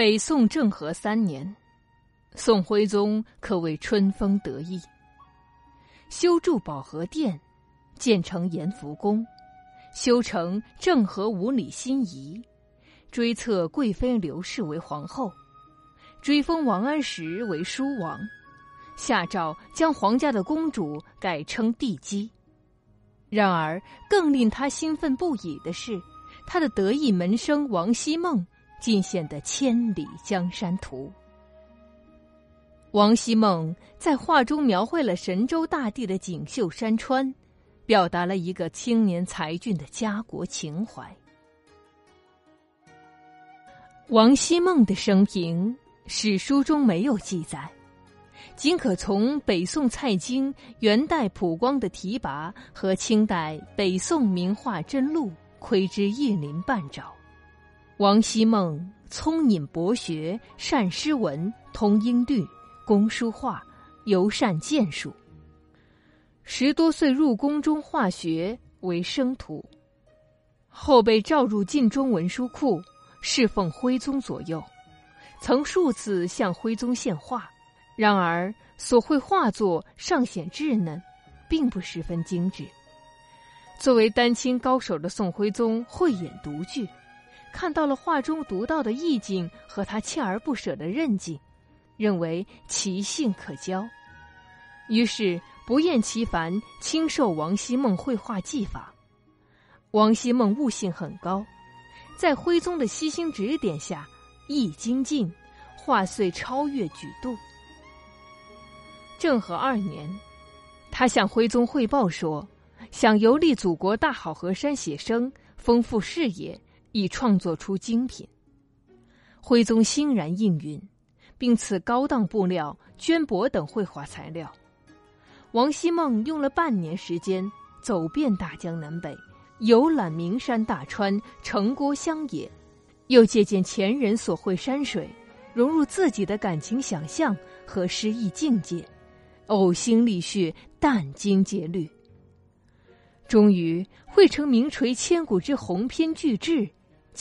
北宋政和三年，宋徽宗可谓春风得意，修筑保和殿，建成延福宫，修成政和五里新仪，追册贵妃刘氏为皇后，追封王安石为书王，下诏将皇家的公主改称帝姬。然而，更令他兴奋不已的是，他的得意门生王希孟。尽显的千里江山图。王希孟在画中描绘了神州大地的锦绣山川，表达了一个青年才俊的家国情怀。王希孟的生平史书中没有记载，仅可从北宋蔡京、元代普光的题跋和清代北宋名画真录窥之一鳞半爪。王希孟聪颖博学，善诗文，通音律，工书画，尤善剑术。十多岁入宫中化学为生徒，后被召入晋中文书库，侍奉徽宗左右，曾数次向徽宗献画。然而所绘画作尚显稚嫩，并不十分精致。作为丹青高手的宋徽宗，慧眼独具。看到了画中独到的意境和他锲而不舍的韧劲，认为其性可教，于是不厌其烦亲授王希孟绘画技法。王希孟悟性很高，在徽宗的悉心指点下，艺精进，画遂超越举度。政和二年，他向徽宗汇报说，想游历祖国大好河山写生，丰富视野。以创作出精品。徽宗欣然应允，并赐高档布料、绢帛等绘画材料。王希孟用了半年时间，走遍大江南北，游览名山大川、城郭乡野，又借鉴前人所绘山水，融入自己的感情想象和诗意境界，呕心沥血，殚精竭虑，终于绘成名垂千古之鸿篇巨制。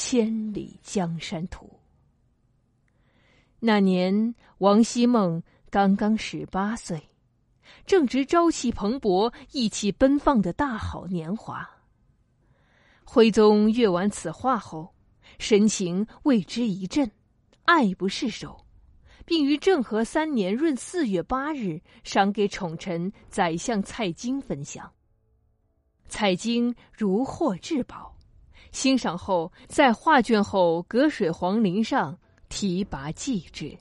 千里江山图。那年，王希孟刚刚十八岁，正值朝气蓬勃、意气奔放的大好年华。徽宗阅完此画后，神情为之一振，爱不释手，并于政和三年闰四月八日赏给宠臣宰相蔡京分享。蔡京如获至宝。欣赏后，在画卷后隔水黄绫上题跋记之。《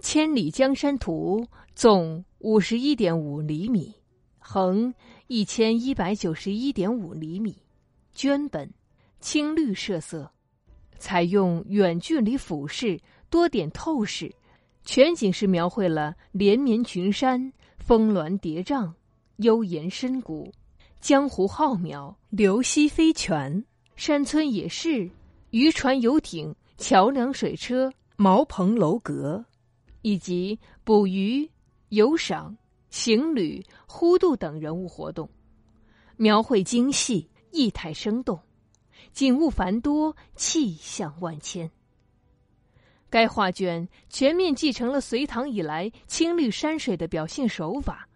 千里江山图》纵五十一点五厘米，横一千一百九十一点五厘米，绢本，青绿设色，采用远距离俯视、多点透视，全景式描绘了连绵群山、峰峦叠嶂、幽岩深谷。江湖浩渺，流溪飞泉，山村野市，渔船游艇，桥梁水车，茅棚楼阁，以及捕鱼、游赏、行旅、呼渡等人物活动，描绘精细，意态生动，景物繁多，气象万千。该画卷全面继承了隋唐以来青绿山水的表现手法。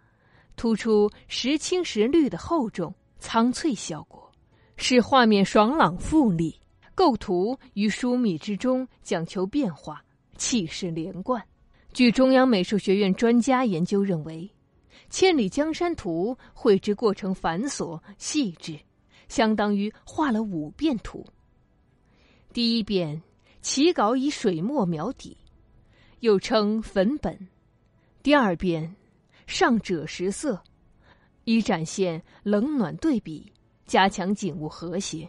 突出时青时绿的厚重苍翠效果，使画面爽朗富丽；构图于疏密之中，讲求变化，气势连贯。据中央美术学院专家研究认为，《千里江山图》绘制过程繁琐细致，相当于画了五遍图。第一遍起稿以水墨描底，又称粉本；第二遍。上赭石色，以展现冷暖对比，加强景物和谐。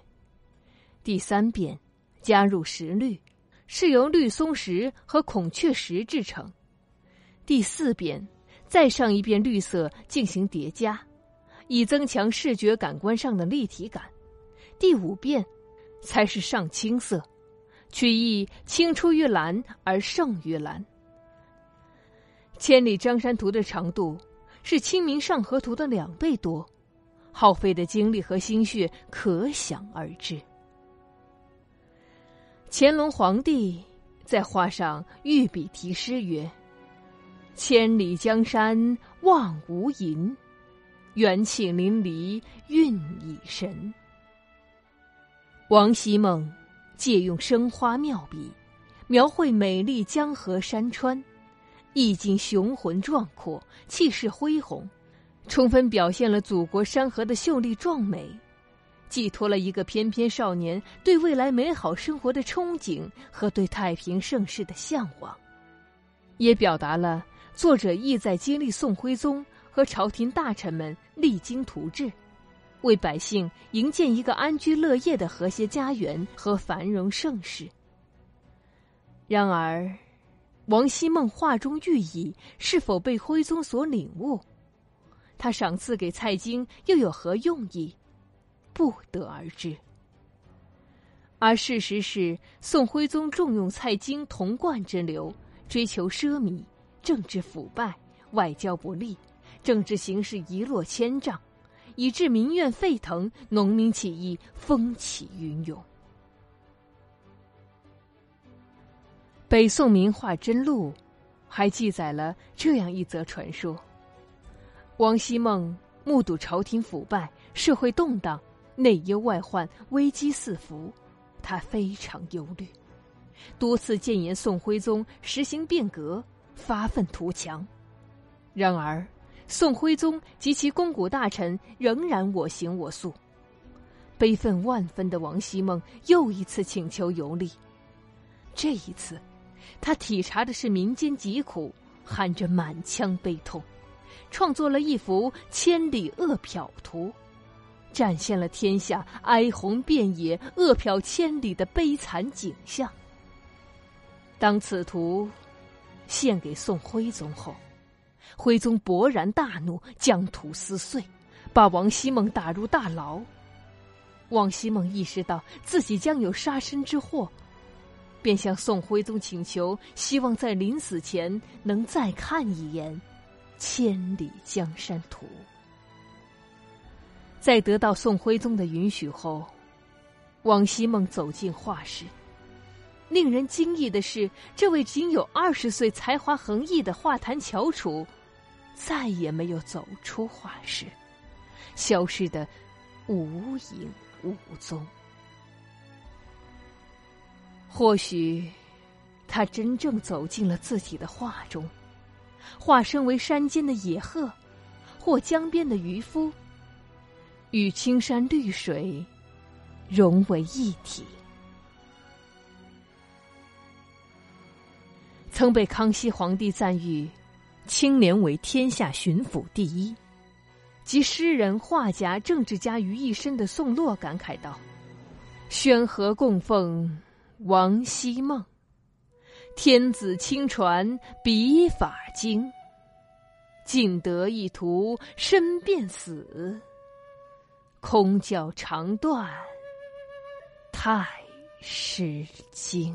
第三遍加入石绿，是由绿松石和孔雀石制成。第四遍再上一遍绿色进行叠加，以增强视觉感官上的立体感。第五遍才是上青色，取意青出于蓝而胜于蓝。《千里江山图》的长度是《清明上河图》的两倍多，耗费的精力和心血可想而知。《乾隆皇帝在画上御笔题诗曰：“千里江山望无垠，元气淋漓韵已神。”王希孟借用生花妙笔，描绘美丽江河山川，意境雄浑壮阔，气势恢宏，充分表现了祖国山河的秀丽壮美，寄托了一个翩翩少年对未来美好生活的憧憬和对太平盛世的向往，也表达了作者意在激励宋徽宗和朝廷大臣们励精图治。为百姓营建一个安居乐业的和谐家园和繁荣盛世。然而，王希孟画中寓意是否被徽宗所领悟？他赏赐给蔡京又有何用意？不得而知。而事实是，宋徽宗重用蔡京童贯之流，追求奢靡，政治腐败，外交不利，政治形势一落千丈。以致民怨沸腾，农民起义风起云涌。北宋名画真录还记载了这样一则传说：王希孟目睹朝廷腐败、社会动荡、内忧外患、危机四伏，他非常忧虑，多次谏言宋徽宗实行变革，发愤图强。然而。宋徽宗及其肱骨大臣仍然我行我素，悲愤万分的王希孟又一次请求游历。这一次，他体察的是民间疾苦，含着满腔悲痛，创作了一幅《千里饿殍图》，展现了天下哀鸿遍野、饿殍千里的悲惨景象。当此图献给宋徽宗后。徽宗勃然大怒，将图撕碎，把王希孟打入大牢。王希孟意识到自己将有杀身之祸，便向宋徽宗请求，希望在临死前能再看一眼《千里江山图》。在得到宋徽宗的允许后，王希孟走进画室。令人惊异的是，这位仅有二十岁、才华横溢的画坛翘楚。再也没有走出画室，消失的无影无踪。或许，他真正走进了自己的画中，化身为山间的野鹤，或江边的渔夫，与青山绿水融为一体。曾被康熙皇帝赞誉。清廉为天下巡抚第一，集诗人、画家、政治家于一身的宋洛感慨道：“宣和供奉王希孟，天子亲传笔法精，尽得一图身便死，空教长断太师经。”